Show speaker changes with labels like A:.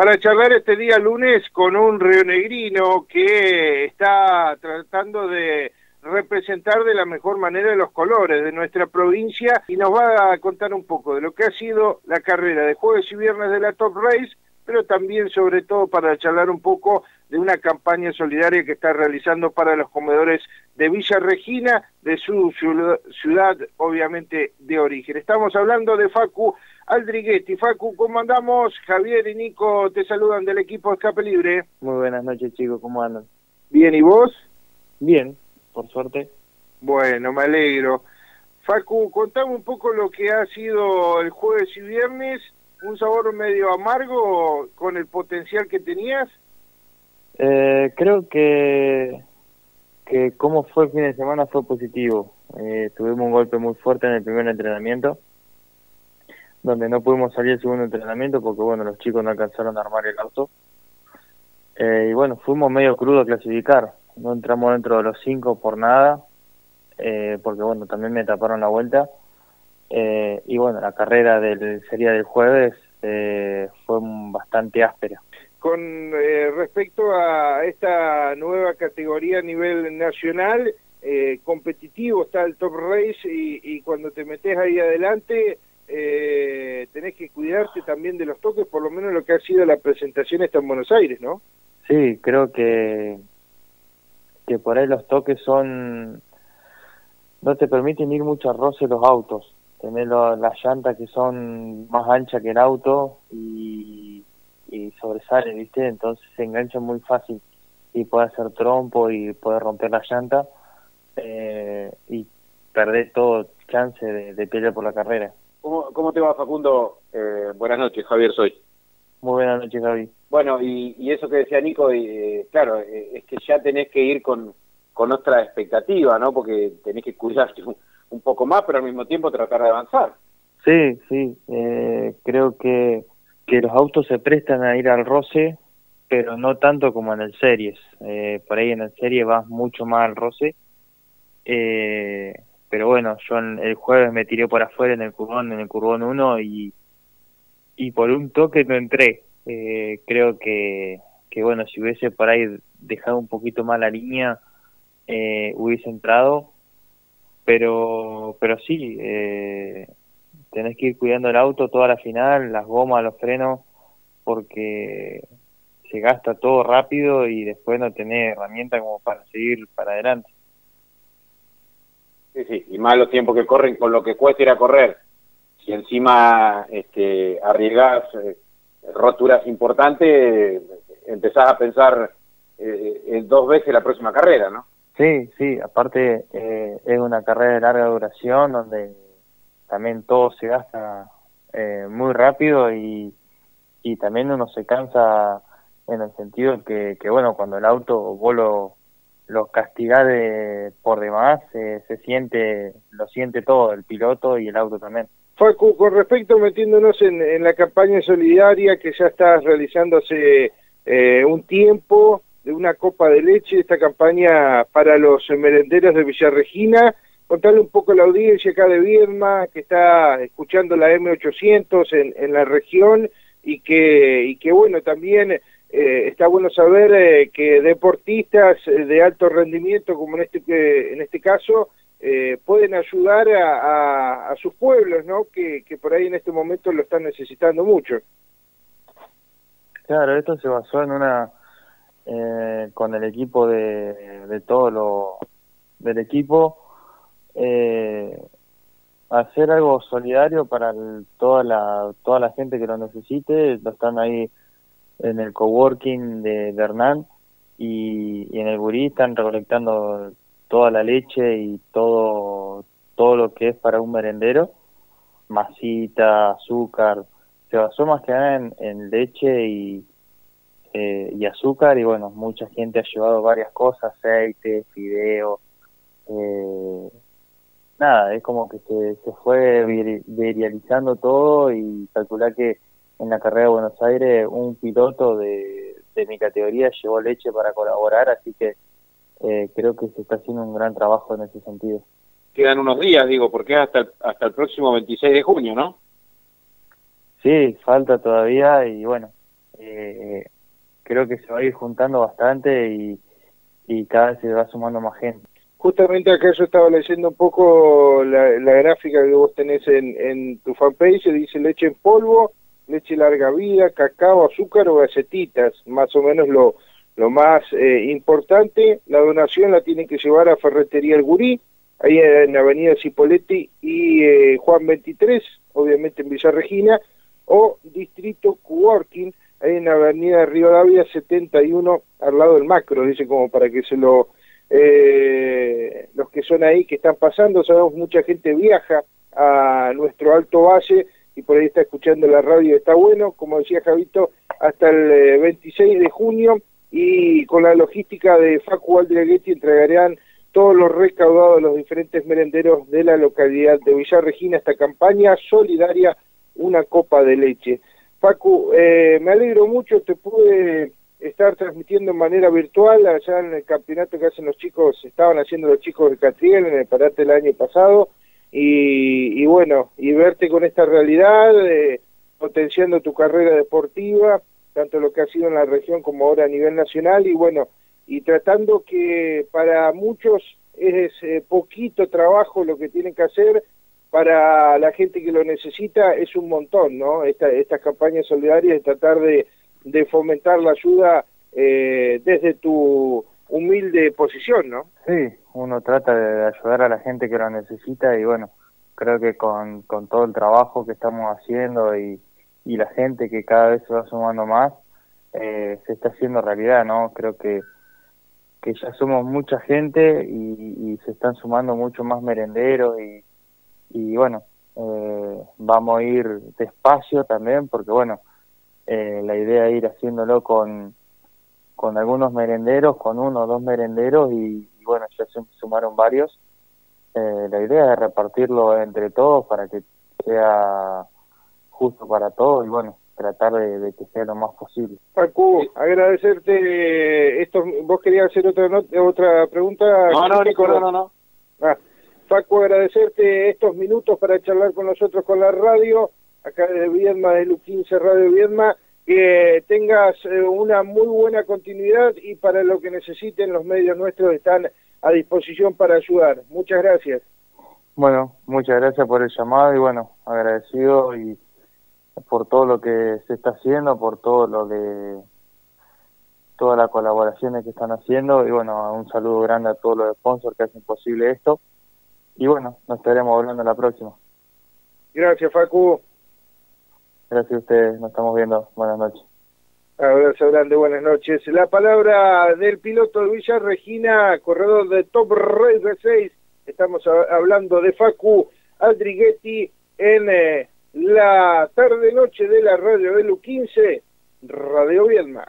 A: para charlar este día lunes con un rionegrino que está tratando de representar de la mejor manera los colores de nuestra provincia y nos va a contar un poco de lo que ha sido la carrera de jueves y viernes de la Top Race, pero también sobre todo para charlar un poco de una campaña solidaria que está realizando para los comedores de Villa Regina, de su ciudad, obviamente de origen. Estamos hablando de Facu Aldriguetti. Facu, ¿cómo andamos? Javier y Nico te saludan del equipo Escape Libre.
B: Muy buenas noches chicos, ¿cómo andan?
A: Bien, ¿y vos?
B: Bien, por suerte.
A: Bueno, me alegro. Facu, contame un poco lo que ha sido el jueves y viernes, un sabor medio amargo con el potencial que tenías.
B: Eh, creo que que cómo fue el fin de semana fue positivo. Eh, tuvimos un golpe muy fuerte en el primer entrenamiento, donde no pudimos salir el segundo entrenamiento porque bueno los chicos no alcanzaron a armar el auto. Eh, y bueno, fuimos medio crudo a clasificar. No entramos dentro de los cinco por nada, eh, porque bueno, también me taparon la vuelta. Eh, y bueno, la carrera del sería del jueves eh, fue bastante áspera.
A: Con eh, respecto a esta nueva categoría a nivel nacional, eh, competitivo está el Top Race y, y cuando te metes ahí adelante eh, tenés que cuidarte también de los toques, por lo menos lo que ha sido la presentación está en Buenos Aires, ¿no?
B: Sí, creo que que por ahí los toques son no te permiten ir mucho a roce los autos, tener las llantas que son más anchas que el auto y y sobresale, ¿viste? Entonces se engancha muy fácil y puede hacer trompo y puede romper la llanta eh, y perder todo chance de, de pelear por la carrera.
C: ¿Cómo, cómo te va, Facundo? Eh, buenas noches, Javier soy.
B: Muy buenas noches, Javi.
C: Bueno, y, y eso que decía Nico, eh, claro, eh, es que ya tenés que ir con, con otra expectativa, ¿no? Porque tenés que cuidarte un, un poco más, pero al mismo tiempo tratar de avanzar.
B: Sí, sí, eh, creo que que los autos se prestan a ir al roce, pero no tanto como en el series. Eh, por ahí en el serie vas mucho más al roce. Eh, pero bueno, yo el jueves me tiré por afuera en el curvón, en el curvón 1 y, y por un toque no entré. Eh, creo que, que bueno, si hubiese por ahí dejado un poquito más la línea, eh, hubiese entrado. Pero, pero sí, eh, tenés que ir cuidando el auto toda la final, las gomas, los frenos, porque se gasta todo rápido y después no tenés herramienta como para seguir para adelante.
C: Sí, sí, y más los tiempos que corren con lo que cuesta ir a correr. Si encima este, arriesgas eh, roturas importantes, empezás a pensar eh, en dos veces la próxima carrera, ¿no?
B: Sí, sí, aparte eh, es una carrera de larga duración donde también todo se gasta eh, muy rápido y, y también uno se cansa en el sentido que, que bueno, cuando el auto vos lo, lo castigás de, por demás, se siente, lo siente todo, el piloto y el auto también.
A: Facu, con respecto metiéndonos en, en la campaña solidaria que ya estás realizando hace eh, un tiempo, de una copa de leche, esta campaña para los merenderos de Villarregina, contarle un poco a la audiencia acá de Viedma, que está escuchando la M800 en, en la región y que, y que bueno, también eh, está bueno saber eh, que deportistas de alto rendimiento, como en este, en este caso, eh, pueden ayudar a, a, a, sus pueblos, ¿no? Que, que por ahí en este momento lo están necesitando mucho.
B: Claro, esto se basó en una, eh, con el equipo de, de todo lo, del equipo, eh, hacer algo solidario para toda la toda la gente que lo necesite lo están ahí en el coworking de, de Hernán y, en el Burí están recolectando toda la leche y todo todo lo que es para un merendero masita azúcar se basó más que nada en, leche y eh, y azúcar y bueno mucha gente ha llevado varias cosas aceite fideos eh, nada, es como que se, se fue viralizando todo y calcular que en la carrera de Buenos Aires un piloto de, de mi categoría llevó leche para colaborar, así que eh, creo que se está haciendo un gran trabajo en ese sentido.
C: Quedan unos días, digo, porque es hasta el, hasta el próximo 26 de junio, ¿no?
B: Sí, falta todavía y bueno, eh, creo que se va a ir juntando bastante y, y cada vez se va sumando más gente.
A: Justamente acá yo estaba leyendo un poco la, gráfica que vos tenés en, en tu fanpage, dice leche en polvo, leche larga vida, cacao, azúcar o galletitas, más o menos lo, lo más eh, importante. La donación la tienen que llevar a Ferretería El Gurí, ahí en Avenida Cipoletti y eh, Juan 23, obviamente en Villa Regina, o Distrito Coworking, ahí en Avenida Río Davia 71, al lado del macro, dice como para que se lo eh, los que son ahí, que están pasando, sabemos mucha gente viaja a nuestro Alto Valle y por ahí está escuchando la radio, está bueno, como decía Javito, hasta el 26 eh, de junio y con la logística de Facu Aldreghetti entregarán todos los recaudados de los diferentes merenderos de la localidad de Villa Regina esta campaña solidaria Una Copa de Leche. Facu, eh, me alegro mucho, te pude estar transmitiendo de manera virtual allá en el campeonato que hacen los chicos, estaban haciendo los chicos de Catriel en el parate el año pasado y, bueno, y verte con esta realidad, eh, potenciando tu carrera deportiva, tanto lo que ha sido en la región como ahora a nivel nacional y bueno, y tratando que para muchos es eh, poquito trabajo lo que tienen que hacer, para la gente que lo necesita es un montón, ¿no? Esta, estas campañas solidarias tratar de de fomentar la ayuda eh, desde tu humilde posición, ¿no?
B: Sí, uno trata de ayudar a la gente que lo necesita y bueno, creo que con, con todo el trabajo que estamos haciendo y, y la gente que cada vez se va sumando más, eh, se está haciendo realidad, ¿no? Creo que, que ya somos mucha gente y, y se están sumando mucho más merenderos y, y bueno, eh, vamos a ir despacio también porque bueno, eh, la idea es ir haciéndolo con, con algunos merenderos, con uno o dos merenderos y, bueno, ya se sumaron varios. Eh, la idea es repartirlo entre todos para que sea justo para todos y bueno, tratar de, que sea lo más posible.
A: Paco, agradecerte esto, vos querías hacer otra otra pregunta.
C: No, no, Nico, no, no, no.
A: Ah, Paco, agradecerte estos minutos para charlar con nosotros con la radio acá desde Viedma, de Lu15 Radio Viedma, que tengas eh, una muy buena continuidad y para lo que necesiten los medios nuestros están a disposición para ayudar. Muchas gracias.
B: Bueno, muchas gracias por el llamado y bueno, agradecido y por todo lo que se está haciendo, por todo lo que todas las colaboraciones que están haciendo y bueno, un saludo grande a todos los sponsors que hacen posible esto y bueno, nos estaremos hablando la próxima.
A: Gracias, Facu.
B: Gracias a ustedes, nos estamos viendo. Buenas noches.
A: Abrazo grande, buenas noches. La palabra del piloto de Villa Regina, corredor de Top Race 6. Estamos hablando de Facu Aldriguetti en eh, la tarde-noche de la radio de Lu 15, Radio Viedma.